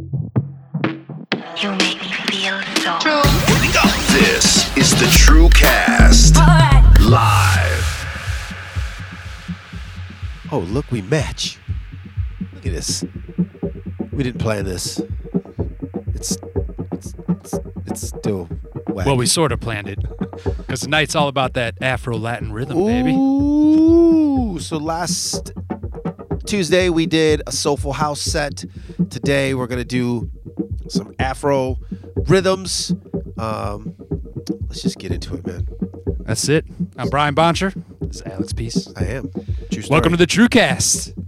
You make me feel so This is the True Cast live. Oh, look, we match. Look at this. We didn't plan this. It's it's it's, it's still wacky. Well, we sort of planned it because tonight's all about that Afro Latin rhythm, baby. Ooh, so last Tuesday we did a soulful house set. Today we're gonna do some Afro rhythms. Um, let's just get into it, man. That's it. I'm Brian Boncher. This is Alex Peace. I am. True. Welcome to the TrueCast. Hoy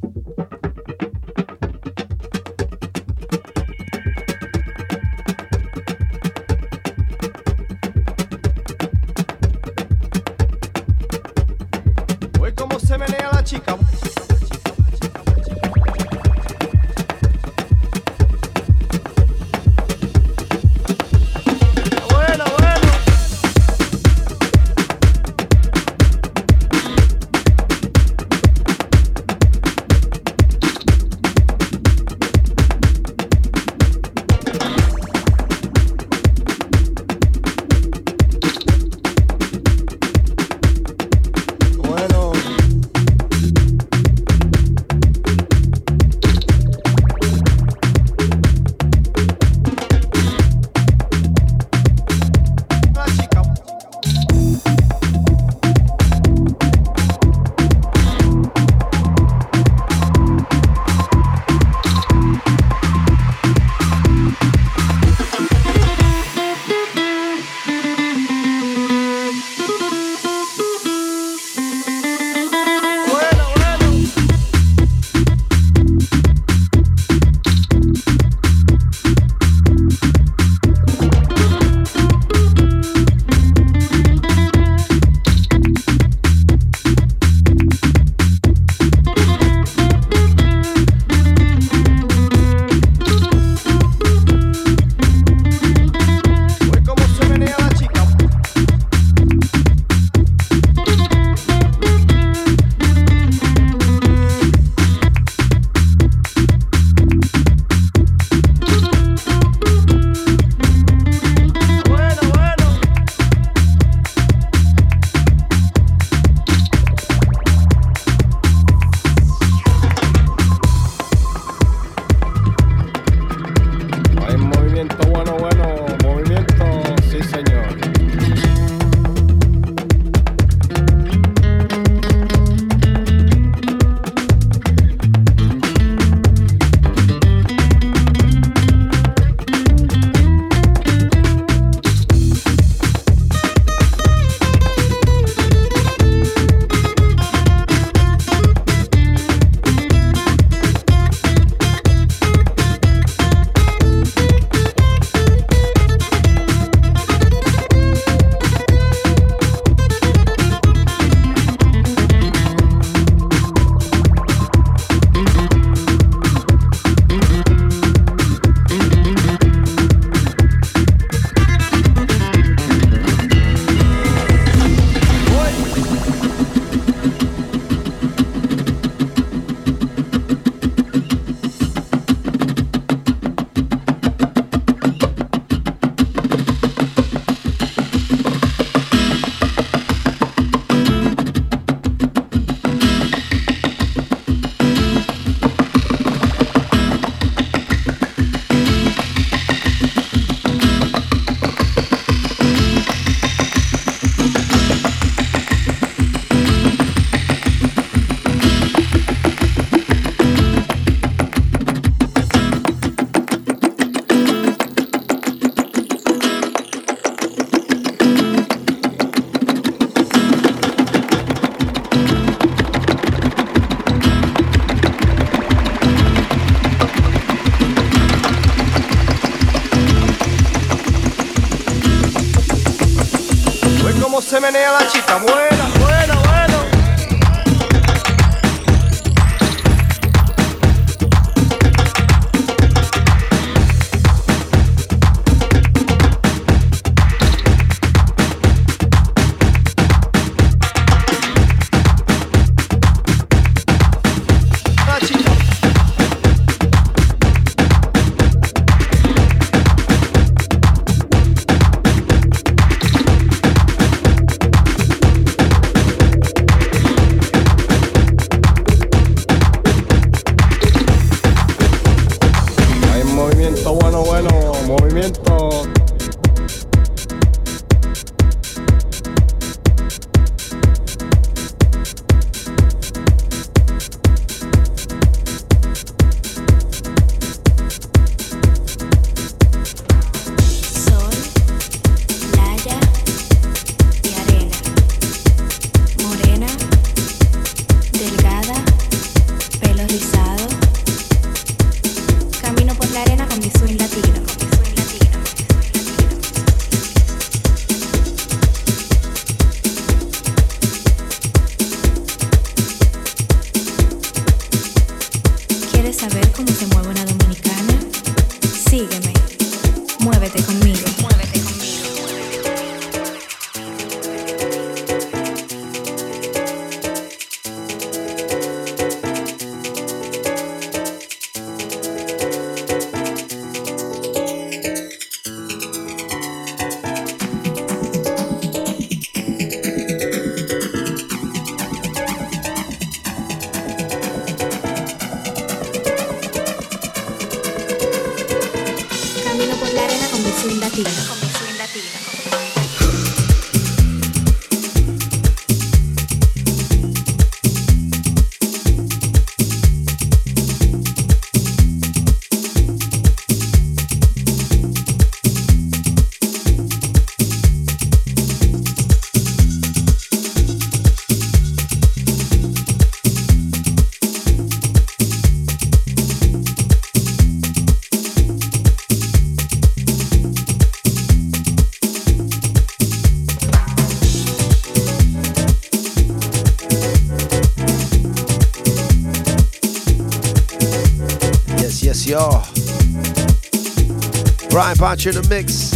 Matcha in the mix.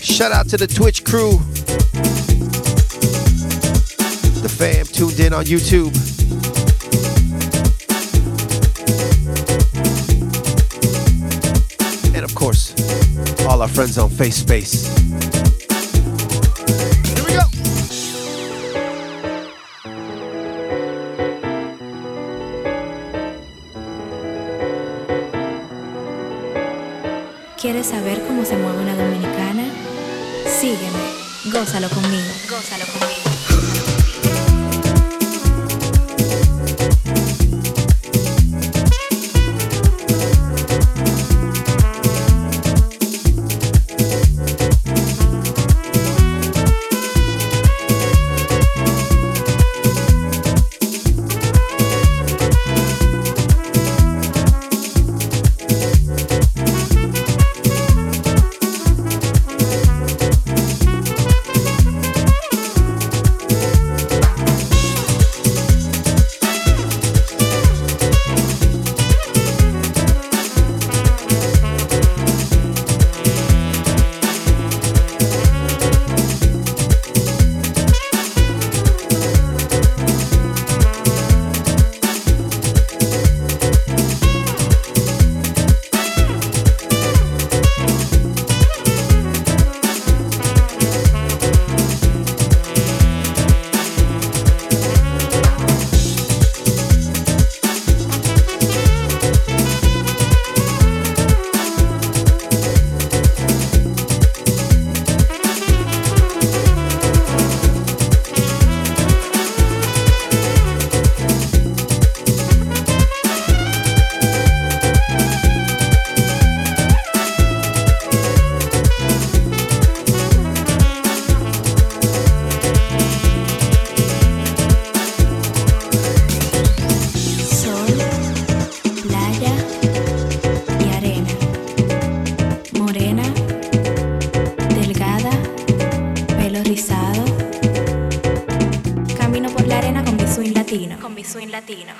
Shout out to the Twitch crew. The fam tuned in on YouTube. And of course, all our friends on Face Space. Sígueme, gózalo conmigo, gózalo conmigo. latino.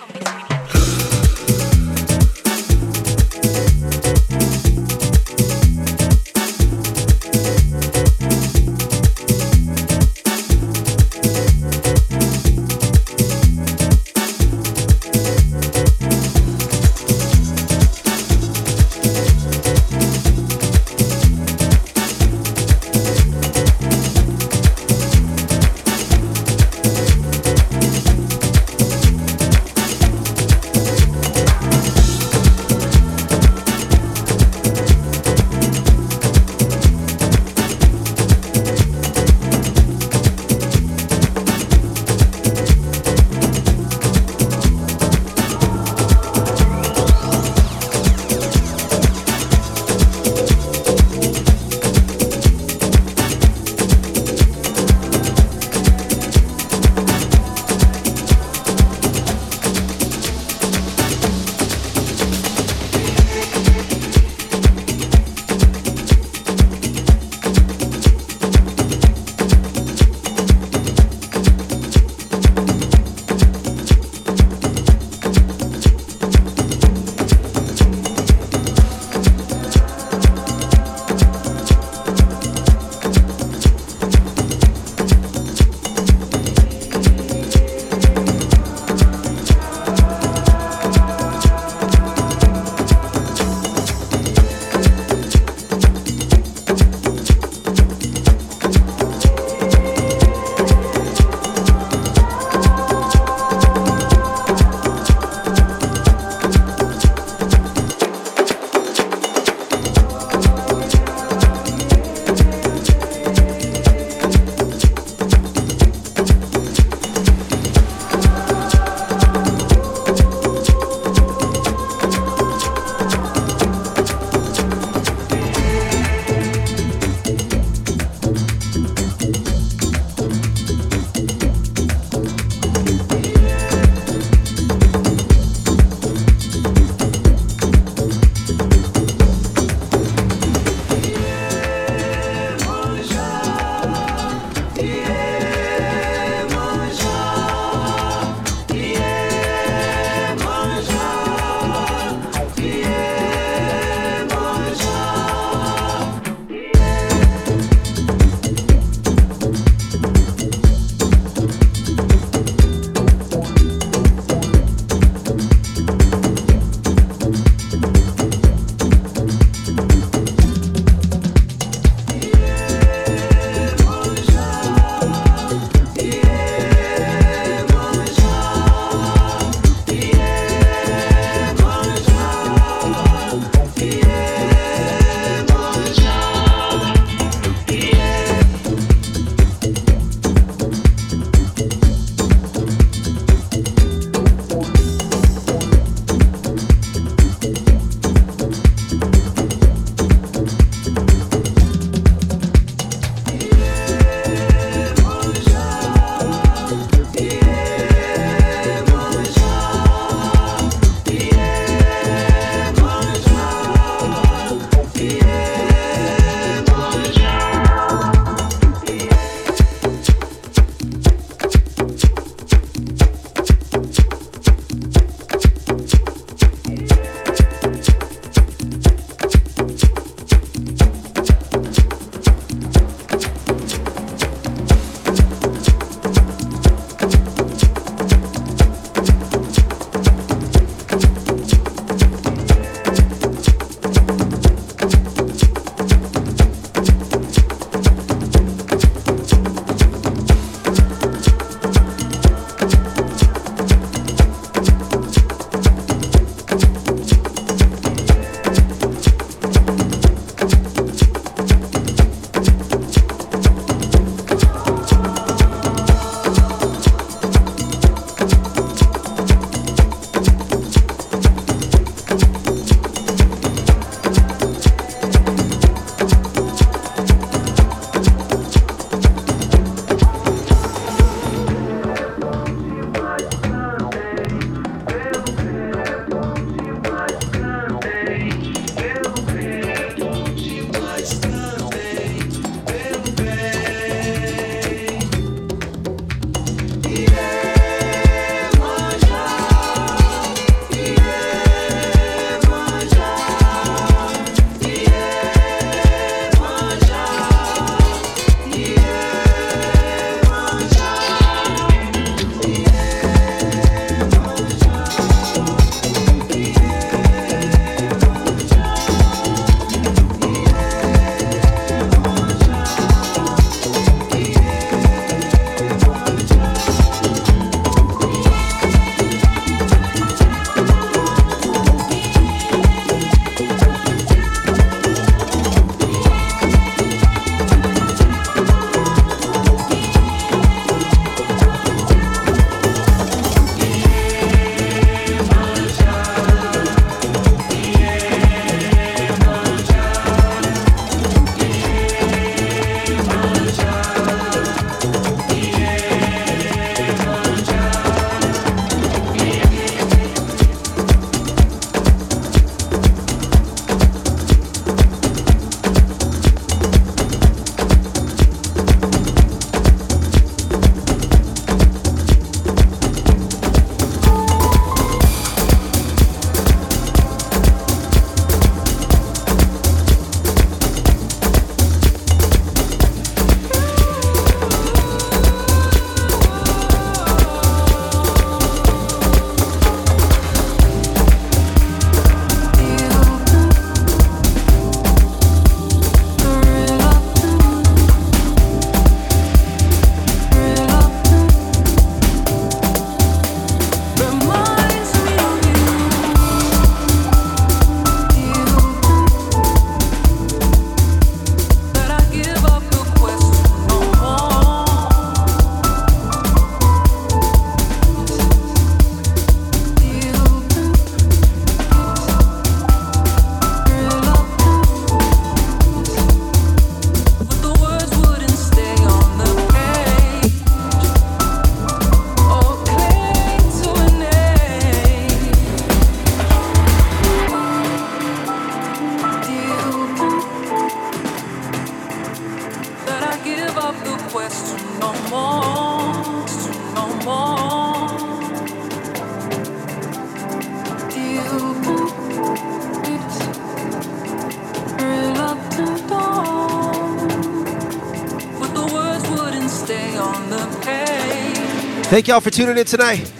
Thank y'all for tuning in tonight.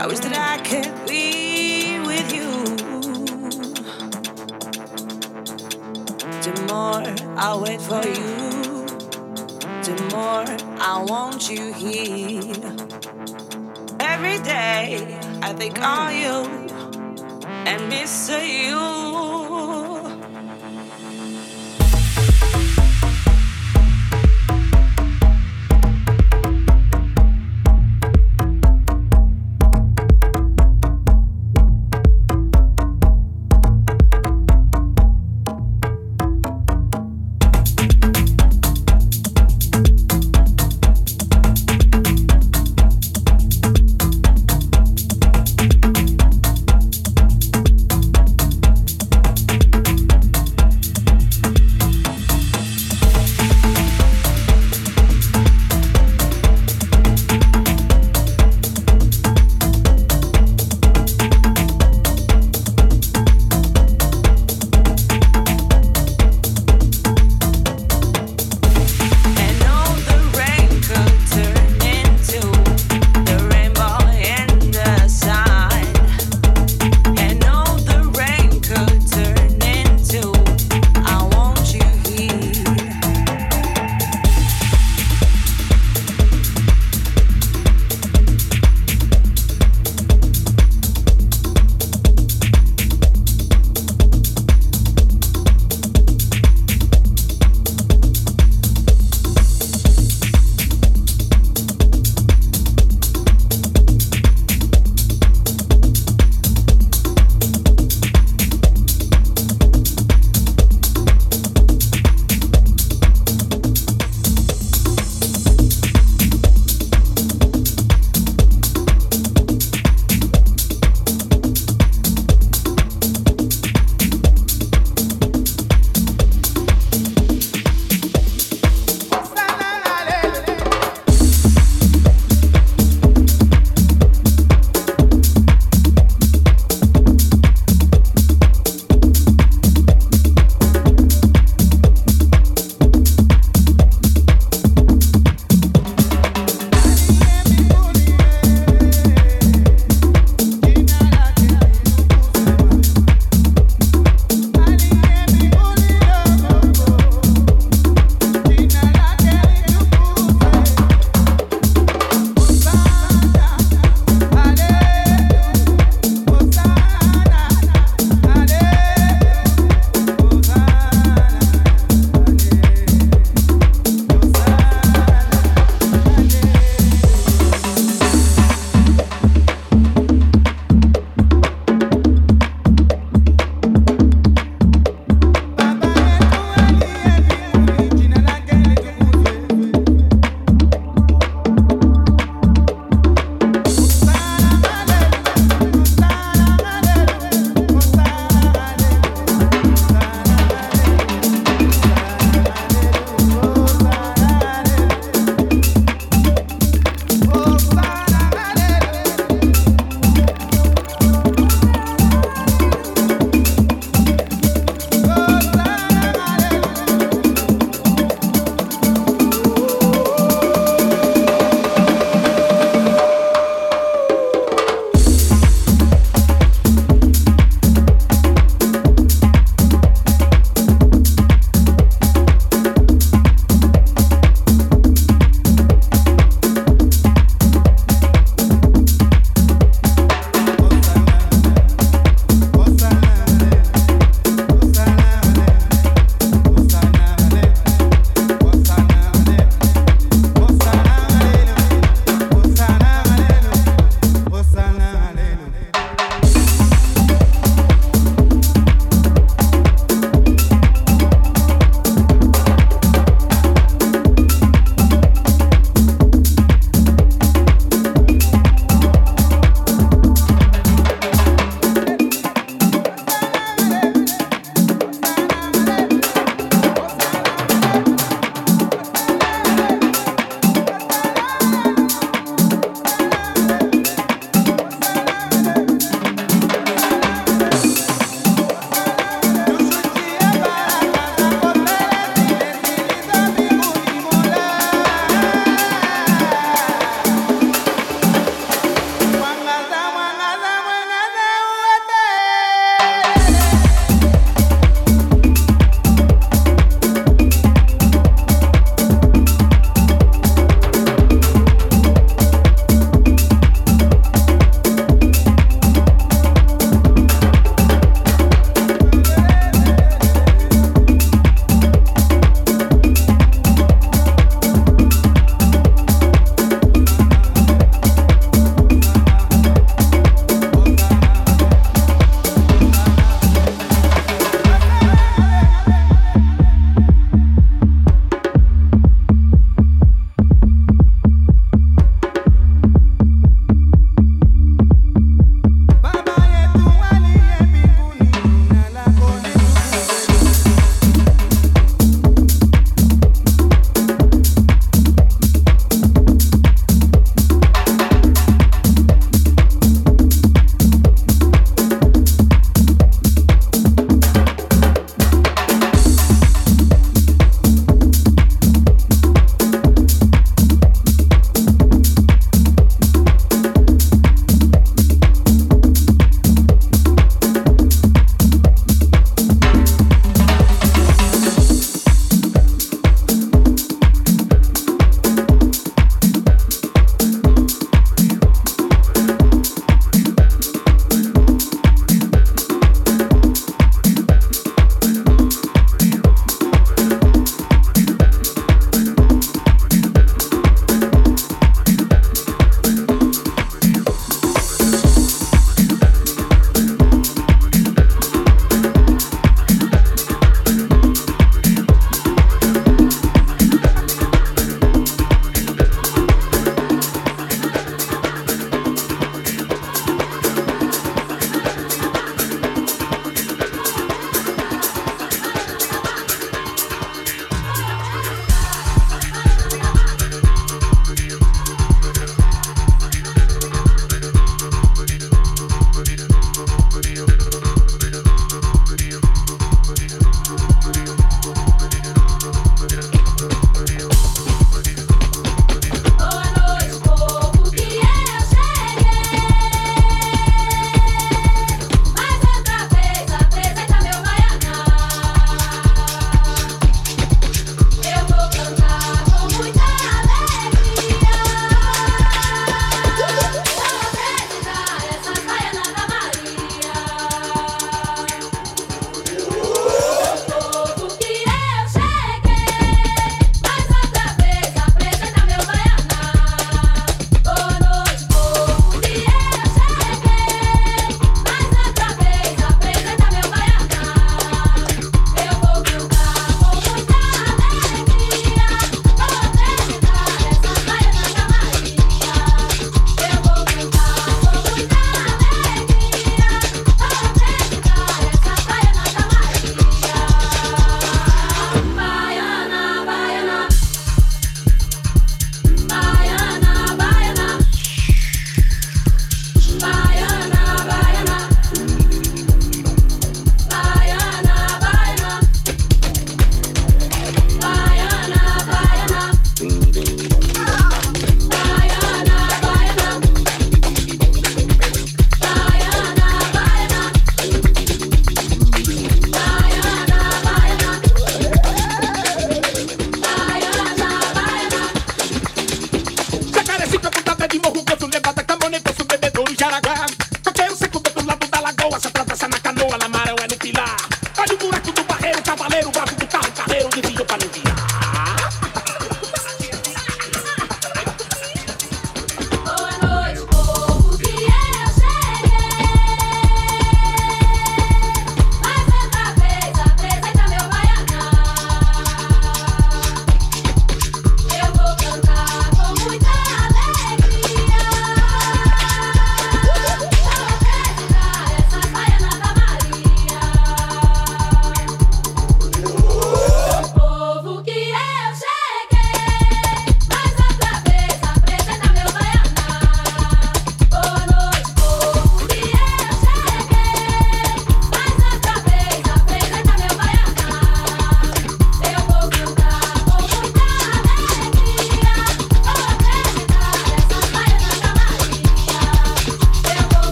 I wish that I could be with you. The more I wait for you, the more I want you here. Every day I think on you and miss you.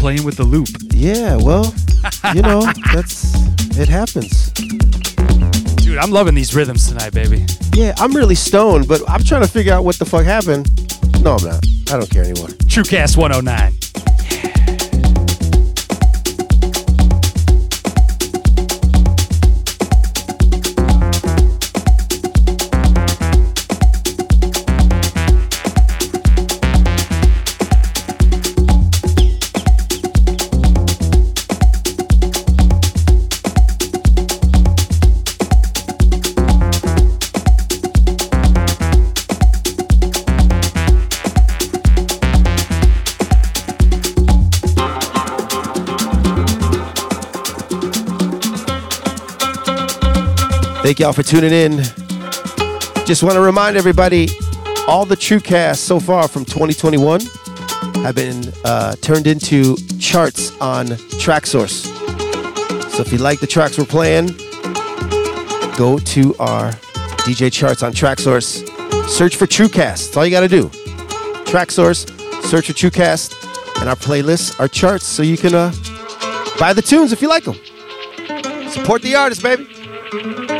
Playing with the loop. Yeah, well, you know, that's it happens. Dude, I'm loving these rhythms tonight, baby. Yeah, I'm really stoned, but I'm trying to figure out what the fuck happened. No, I'm not. I don't care anymore. TrueCast 109. Y'all for tuning in. Just want to remind everybody all the true casts so far from 2021 have been uh, turned into charts on Traxsource. So if you like the tracks we're playing, go to our DJ charts on Traxsource. Search for TrueCast. That's all you got to do. Traxsource, search for TrueCast, and our playlists, our charts, so you can uh, buy the tunes if you like them. Support the artist, baby.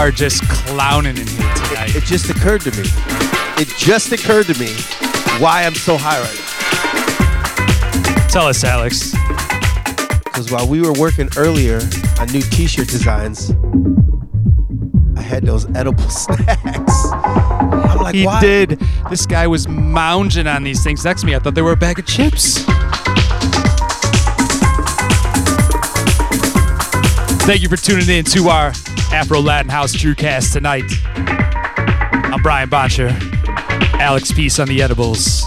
Are just clowning in here tonight. It just occurred to me. It just occurred to me why I'm so high right now. Tell us, Alex. Because while we were working earlier on new T-shirt designs, I had those edible snacks. I'm like, he why? did. This guy was mounging on these things next to me. I thought they were a bag of chips. Thank you for tuning in to our Afro Latin House TrueCast tonight. I'm Brian Boncher. Alex Peace on the edibles.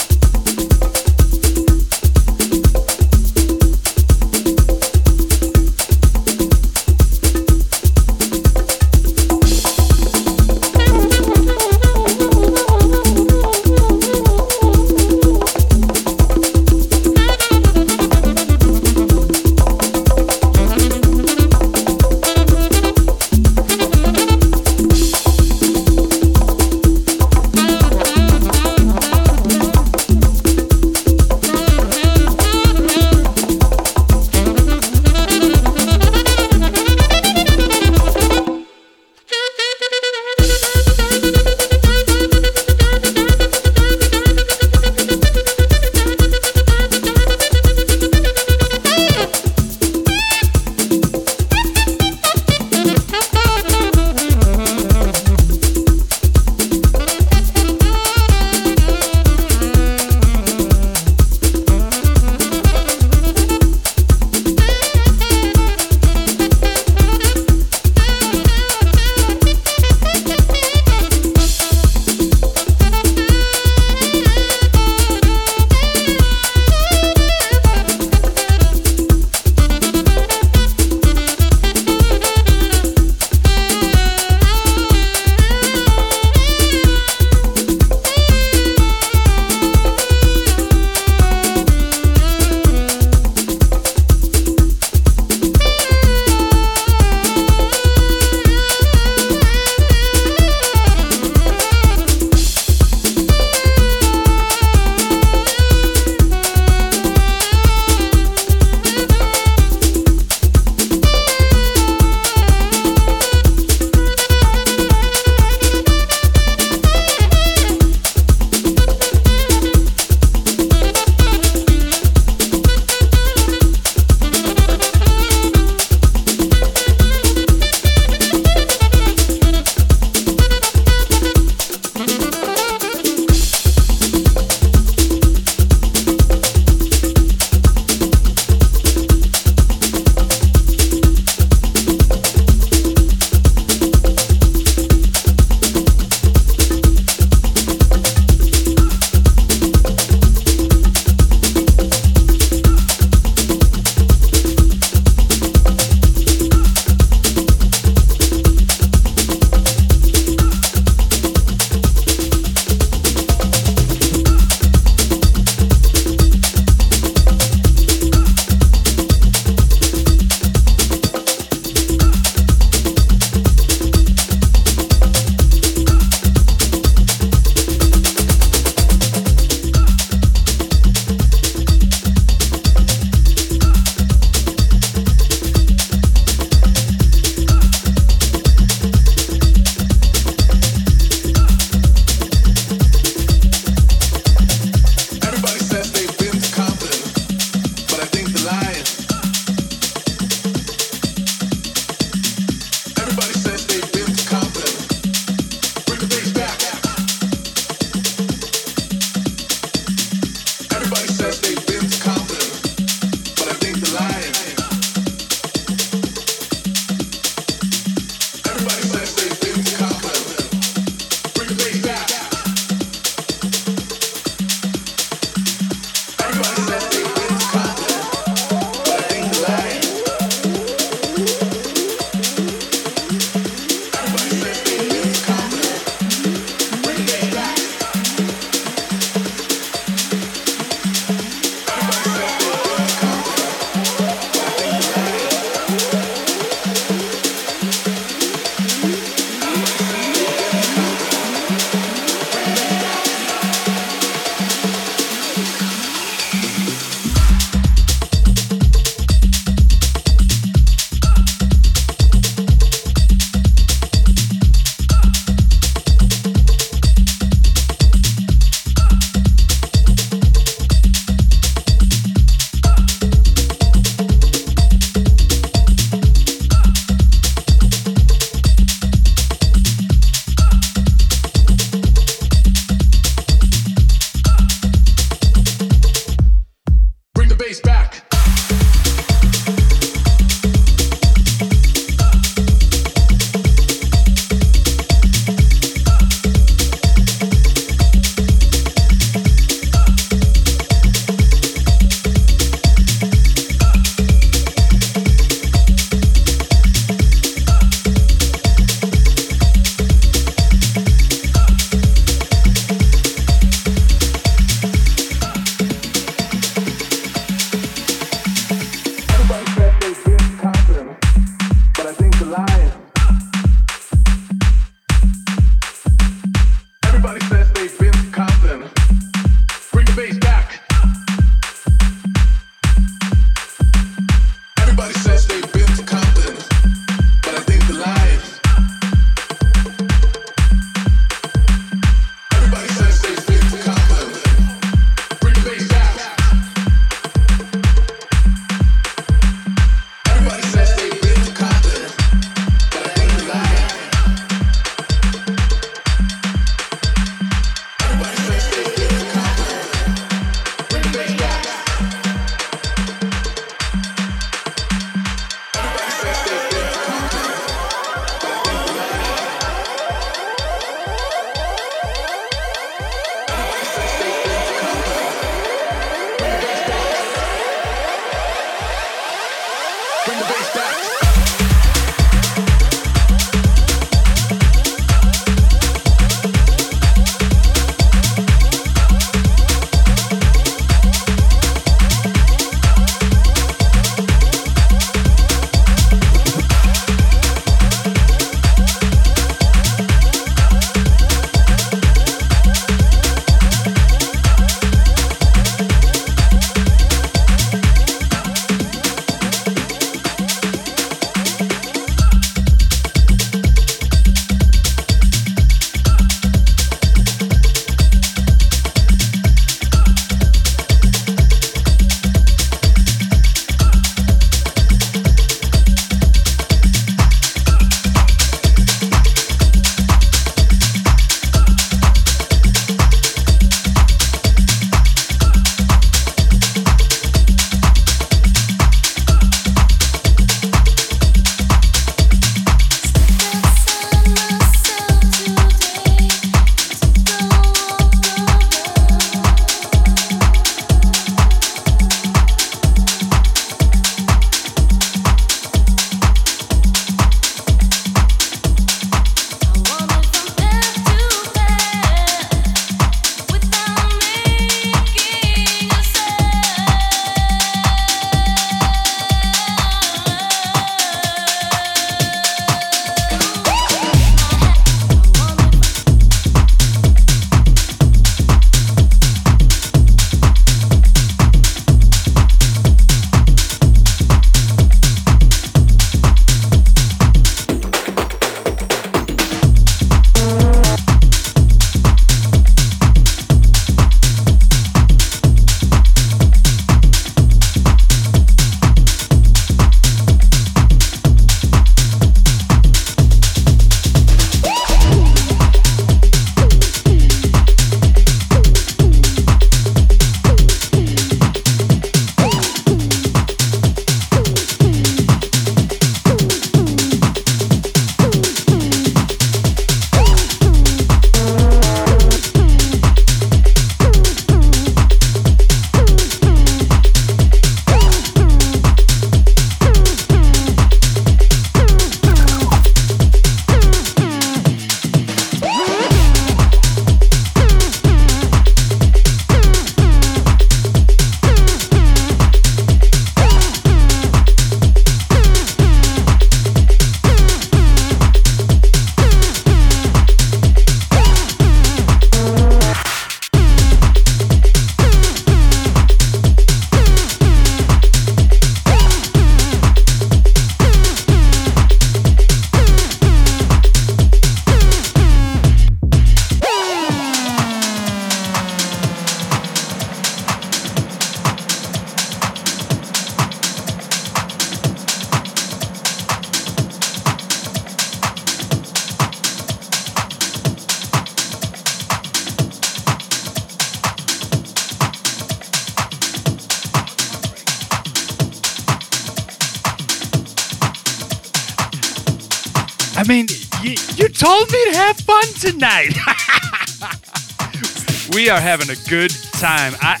We are having a good time. I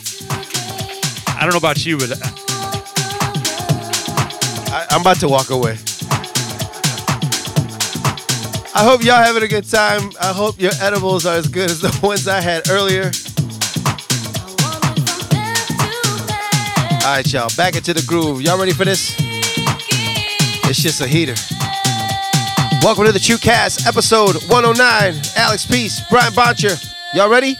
I don't know about you, but uh, I, I'm about to walk away. I hope y'all having a good time. I hope your edibles are as good as the ones I had earlier. All right, y'all, back into the groove. Y'all ready for this? It's just a heater. Welcome to the TrueCast, episode 109. Alex Peace, Brian Boncher. Y'all ready?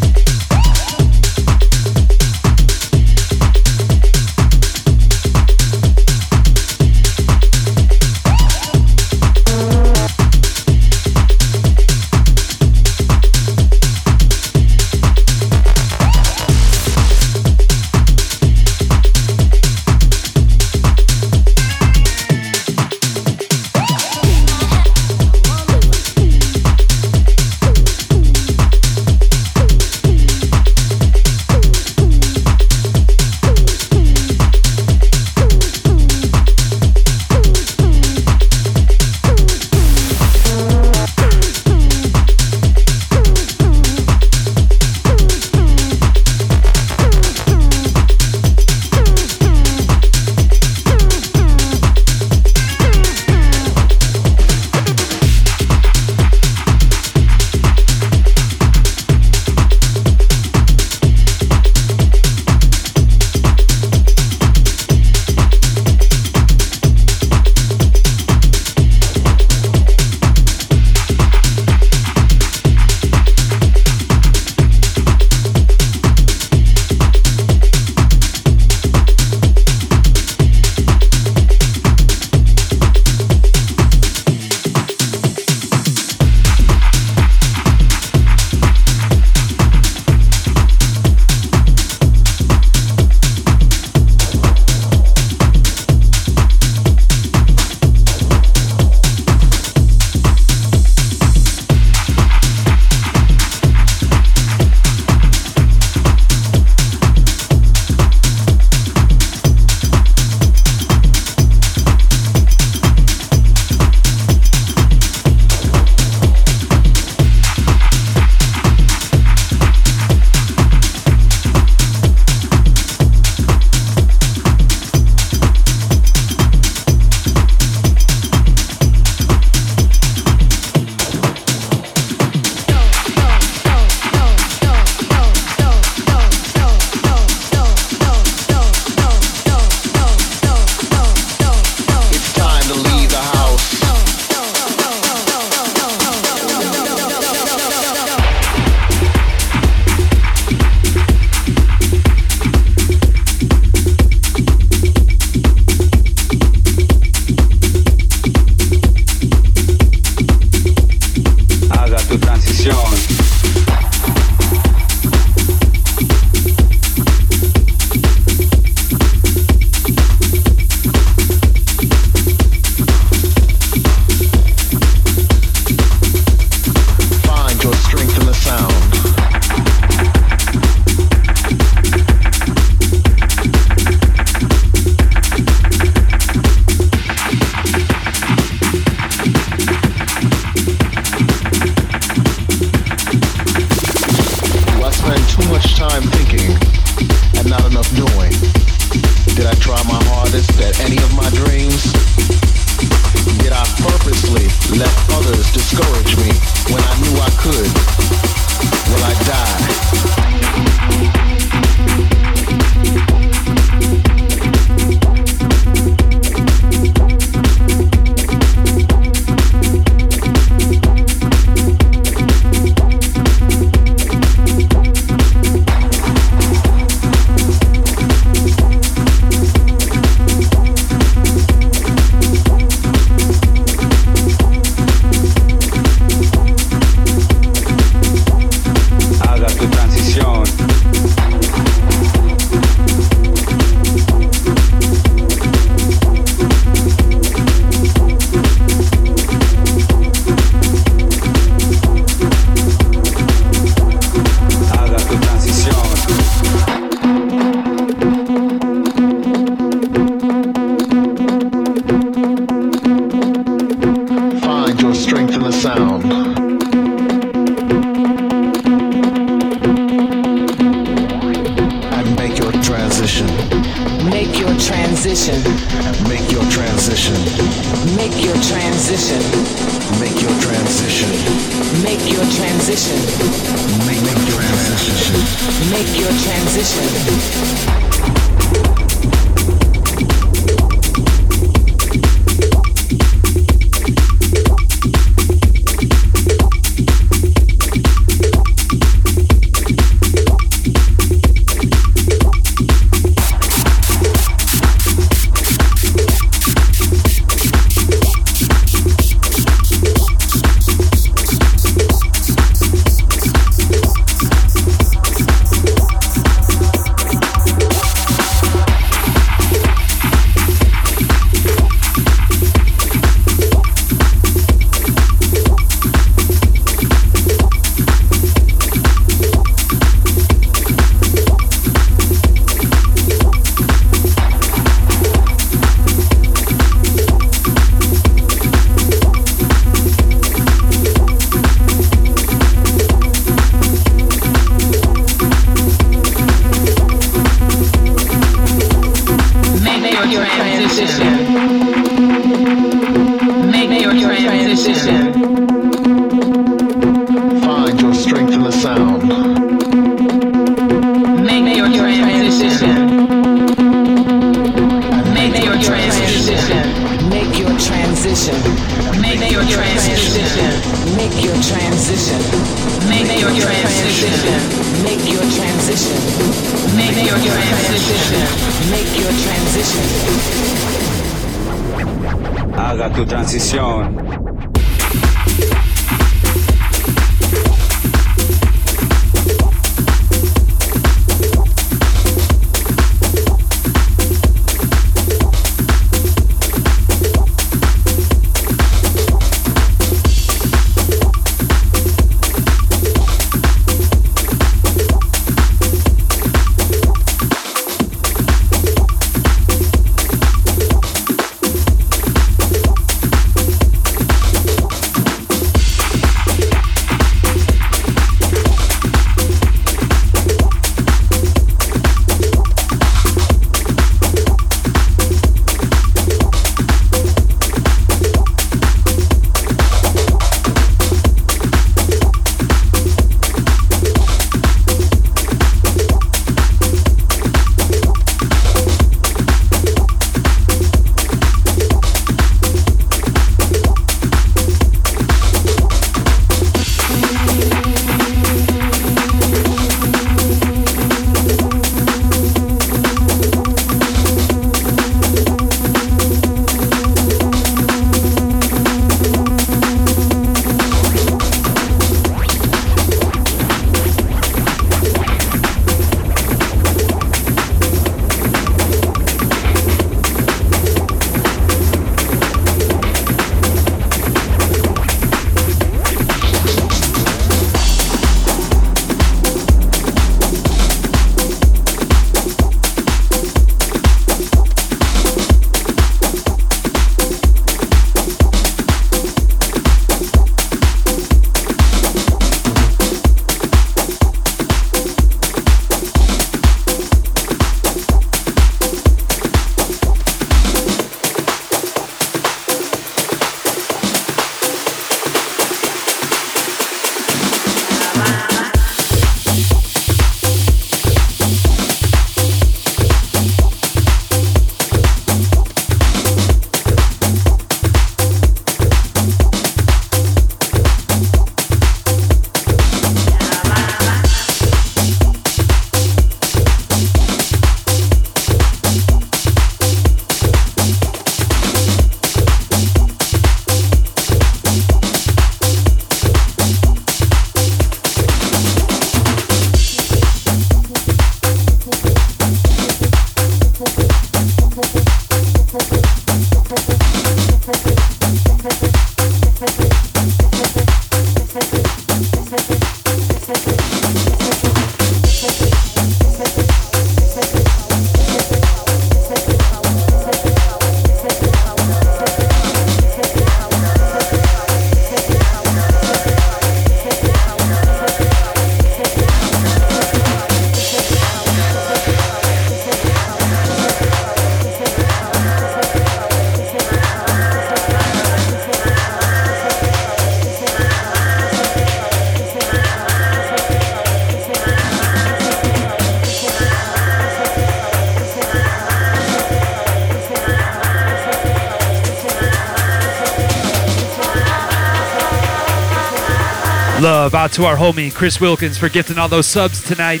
To our homie Chris Wilkins for gifting all those subs tonight.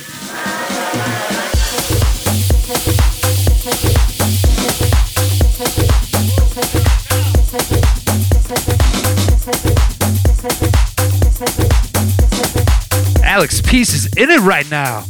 Alex Peace is in it right now.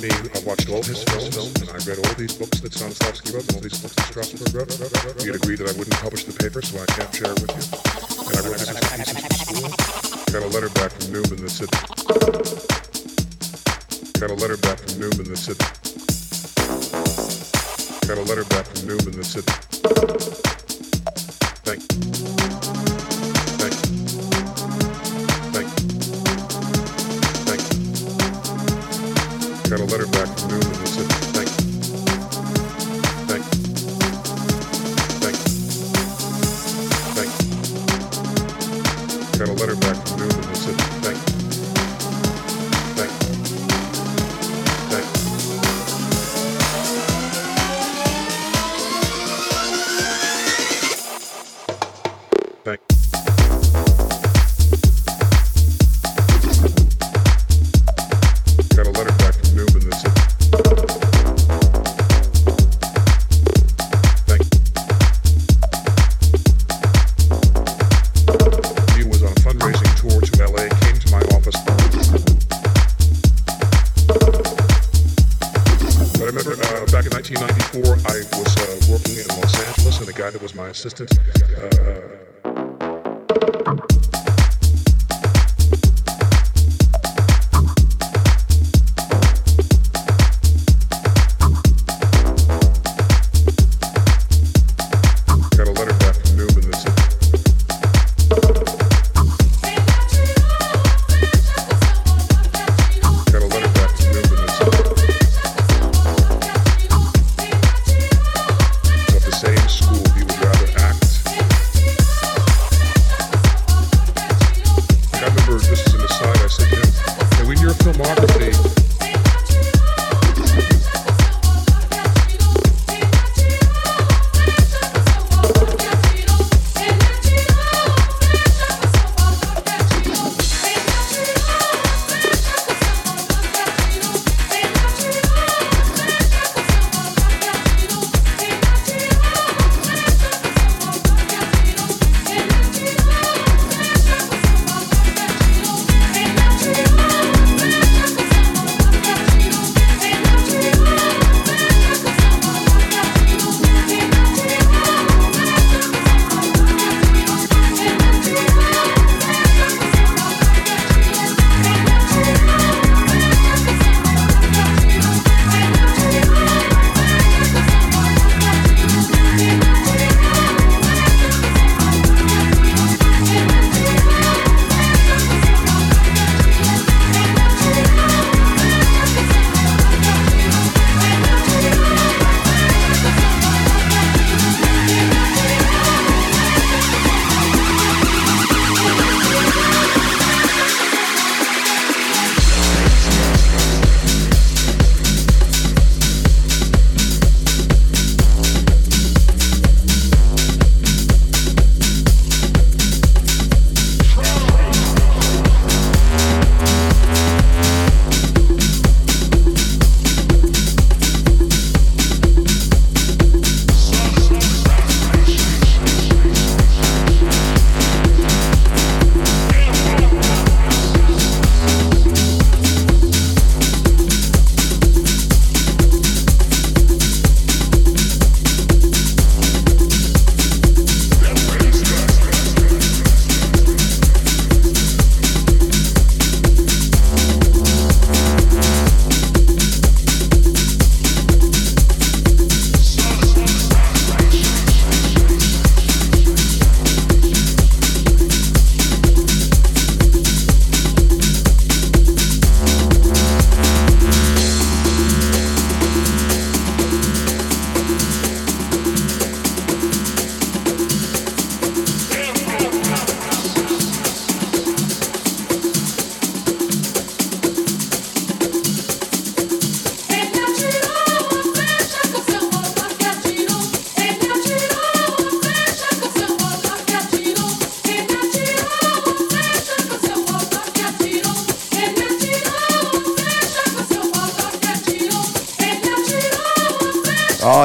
Me. I watched all his films, and I read all these books that Stanislavski wrote, and all these books that Strasberg wrote. We had agreed that I wouldn't publish the paper, so I can't share it with you. And I wrote six pieces school. Got a letter back from Newman that said. Got a letter back from Newman that said. Got a letter back from Newman that said. Thank. Thank.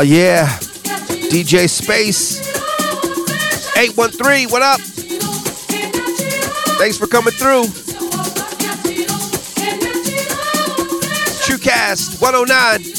Yeah. DJ Space. 813, what up? Thanks for coming through. TrueCast 109.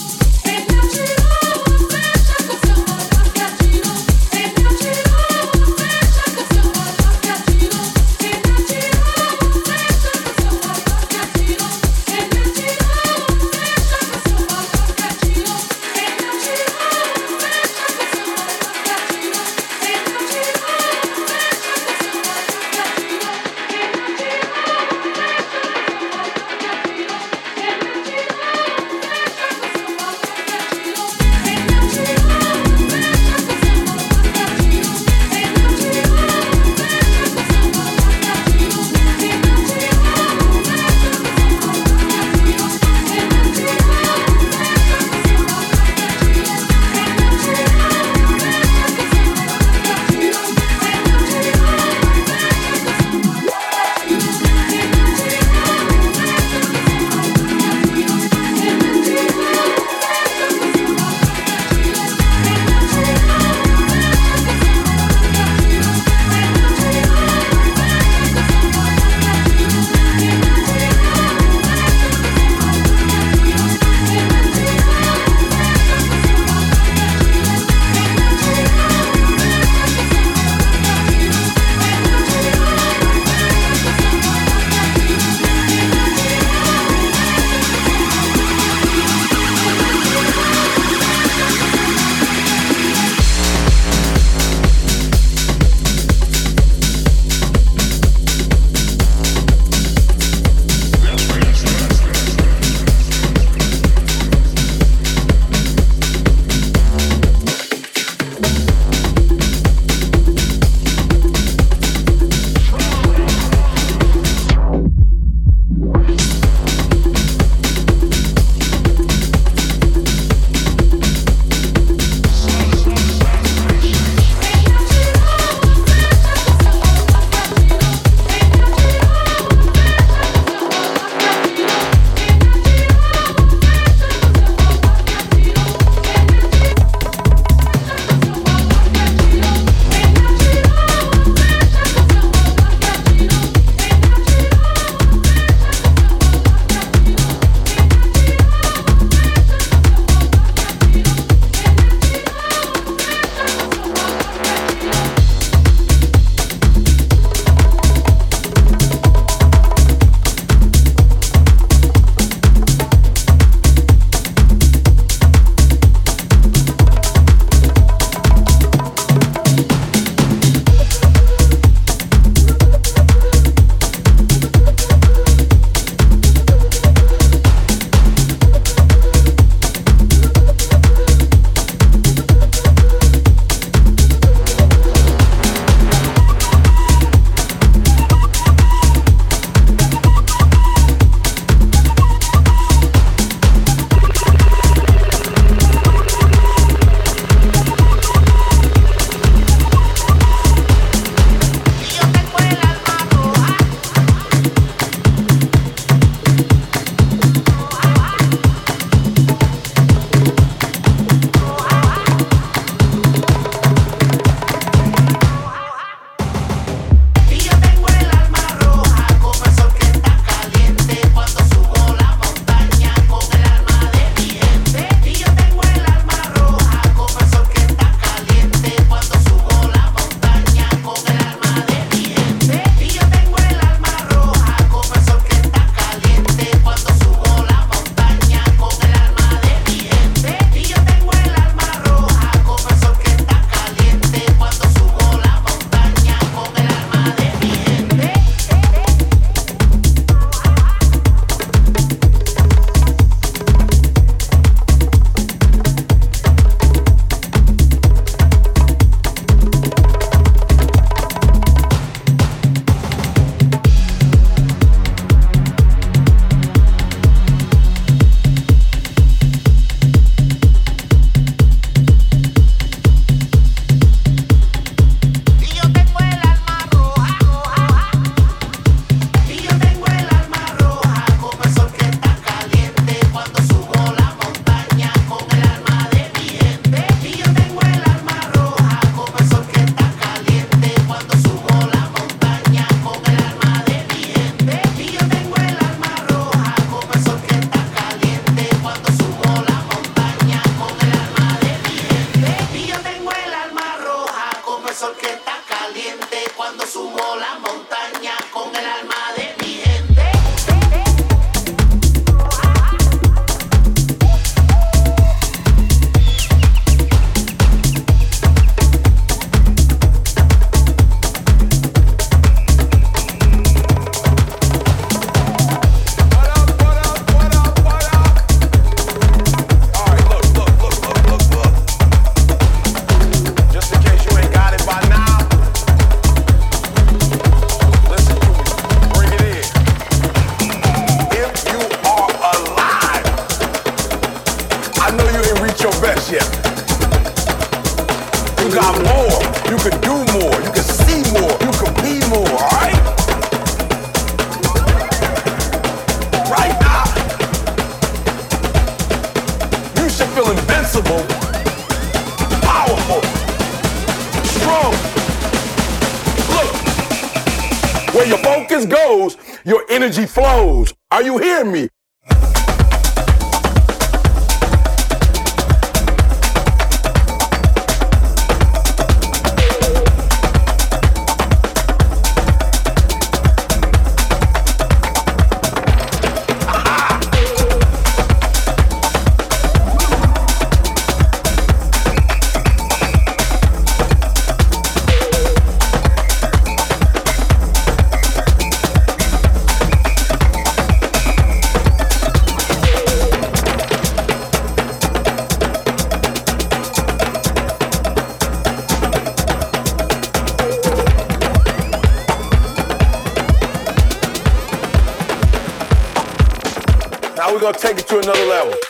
Gonna take it to another level.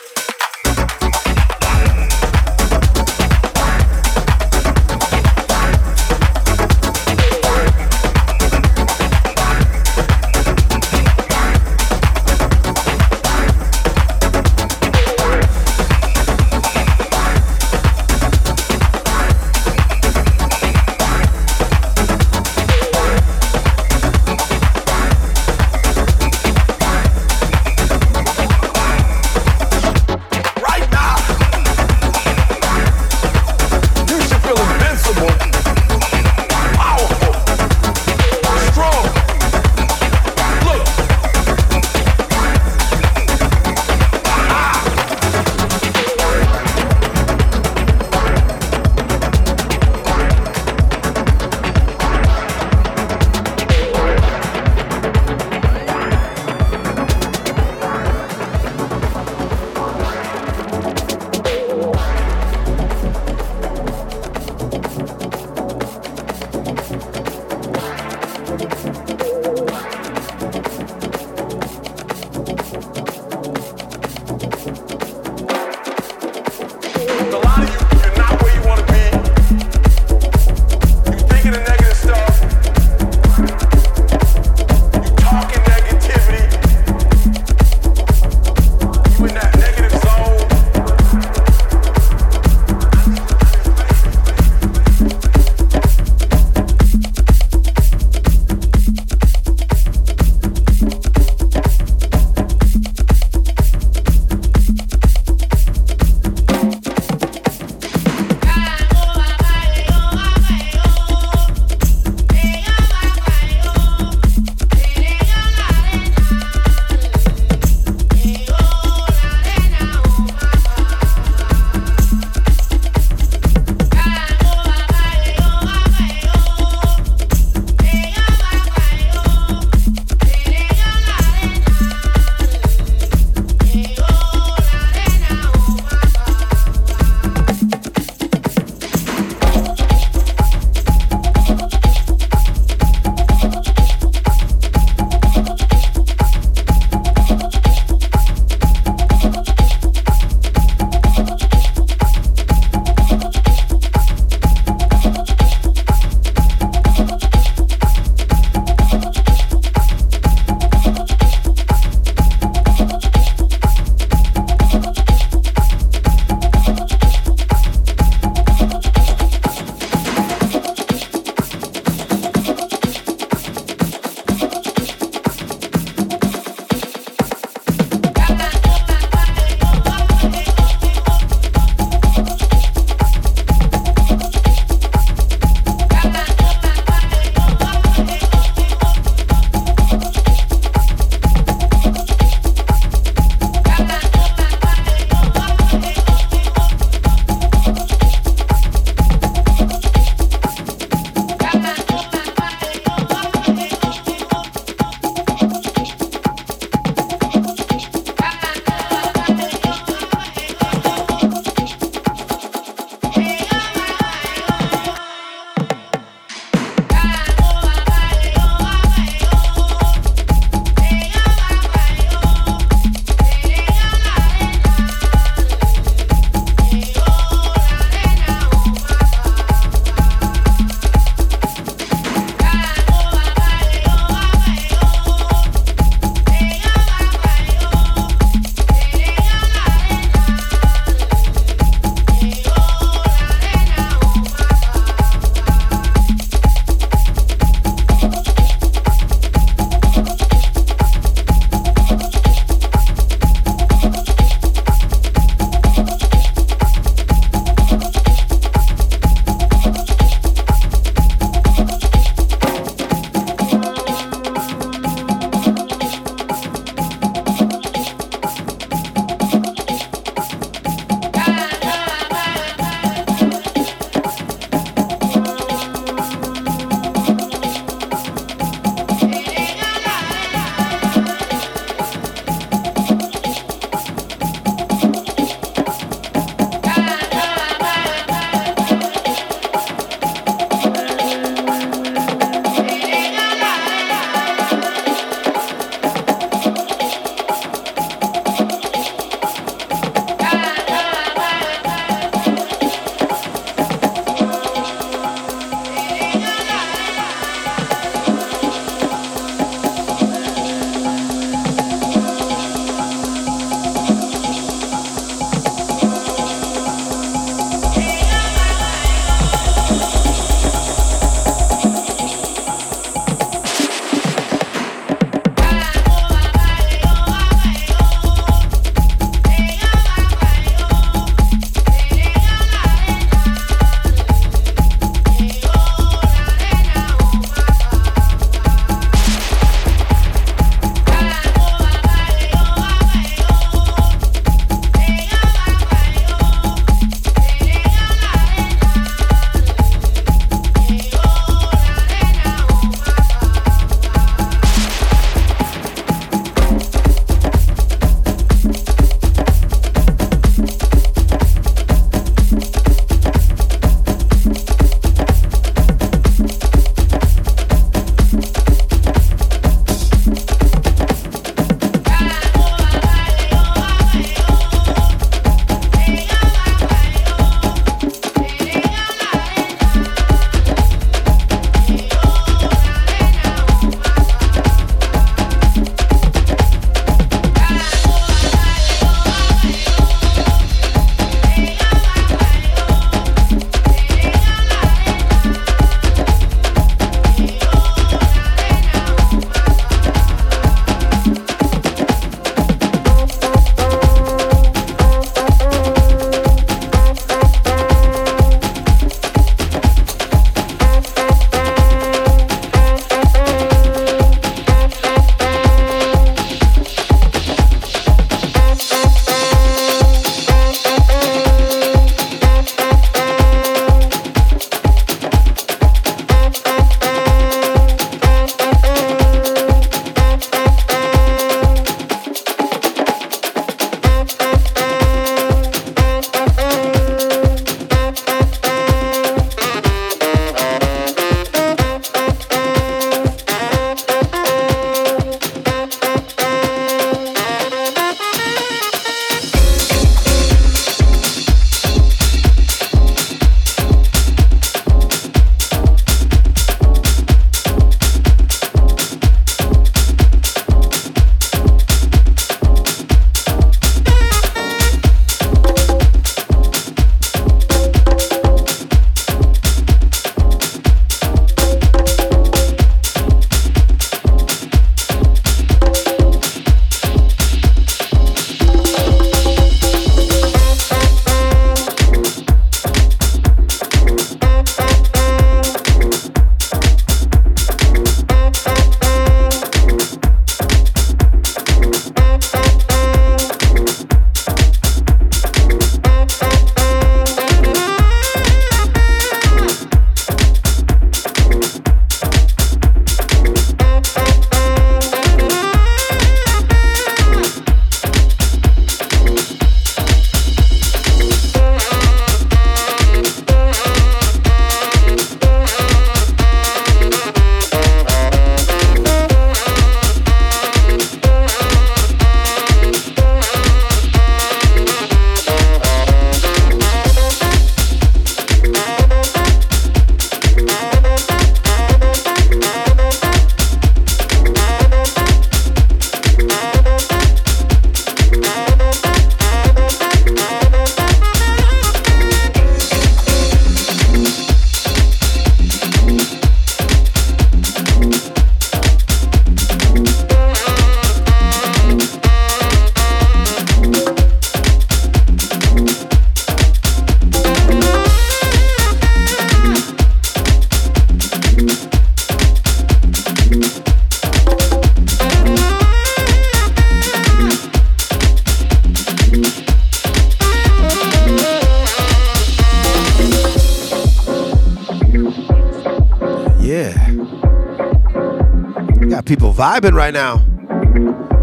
Vibing right now.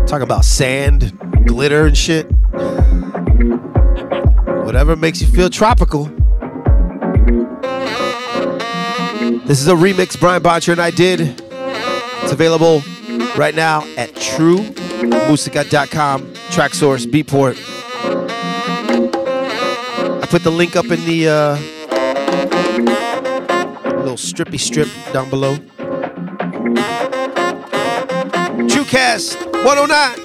Talking about sand, glitter, and shit. Whatever makes you feel tropical. This is a remix Brian Botcher and I did. It's available right now at truemusica.com, Traxsource, Beatport. I put the link up in the uh, little strippy strip down below. TrueCast 109.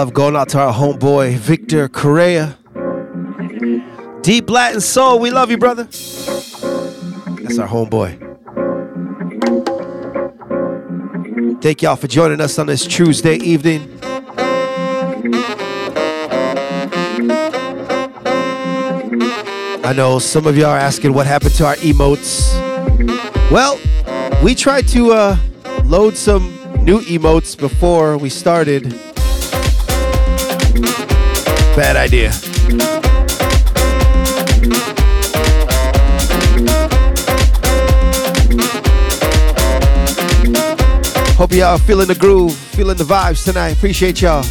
Love going out to our homeboy Victor Correa. Deep Latin soul, we love you, brother. That's our homeboy. Thank y'all for joining us on this Tuesday evening. I know some of y'all are asking what happened to our emotes. Well, we tried to uh, load some new emotes before we started. Bad idea. Hope y'all feeling the groove, feeling the vibes tonight. Appreciate y'all.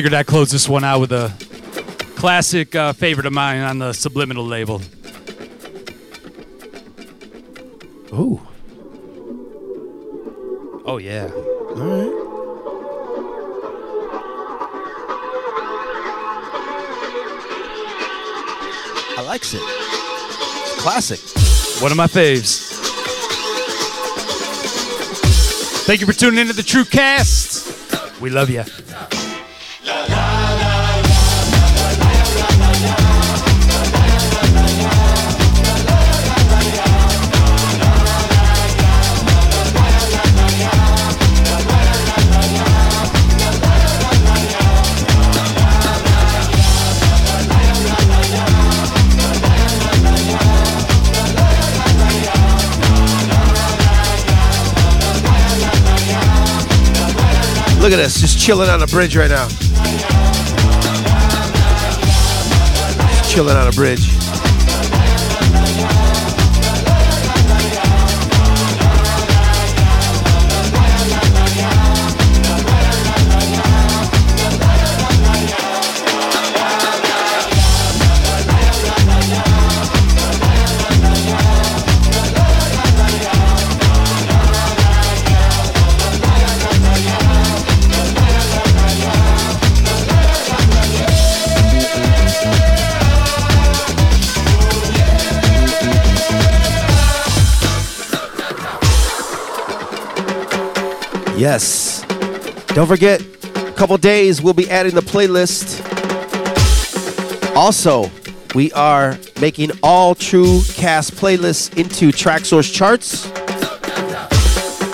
Figured I'd close this one out with a classic uh, favorite of mine on the Subliminal label. Ooh. Oh yeah. All right. I likes it. Classic. One of my faves. Thank you for tuning into the TrueCast. We love you. Look at this, just chilling on a bridge right now. Just chilling on a bridge. Yes. Don't forget, a couple days we'll be adding the playlist. Also, we are making all true cast playlists into Traxsource charts.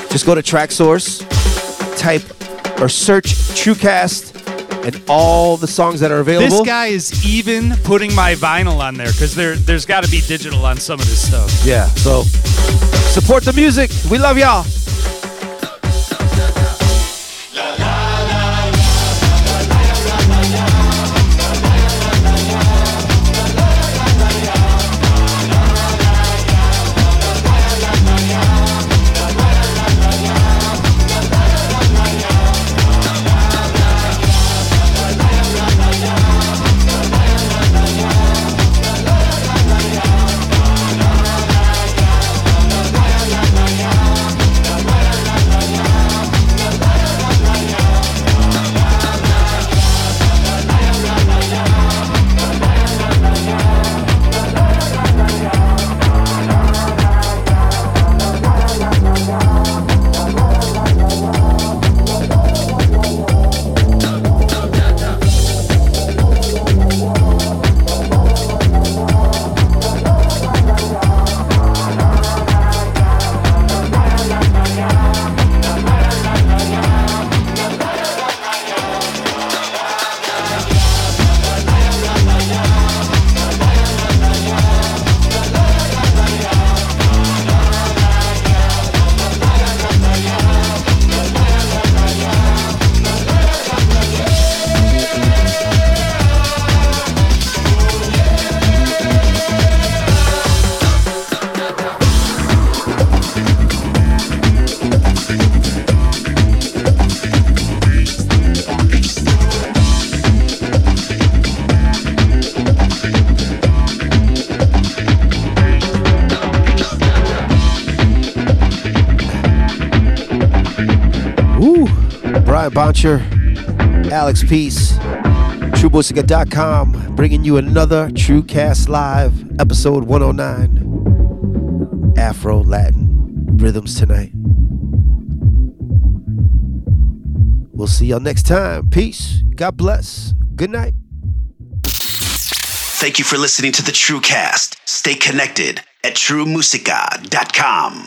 Just go to Traxsource, type or search TrueCast, and all the songs that are available. This guy is even putting my vinyl on there because there, there's got to be digital on some of this stuff. Yeah, so support the music. We love y'all. Alex Peace, TrueMusica.com, bringing you another TrueCast Live, episode 109. Afro Latin rhythms tonight. We'll see y'all next time. Peace. God bless. Good night. Thank you for listening to the TrueCast. Stay connected at truemusica.com.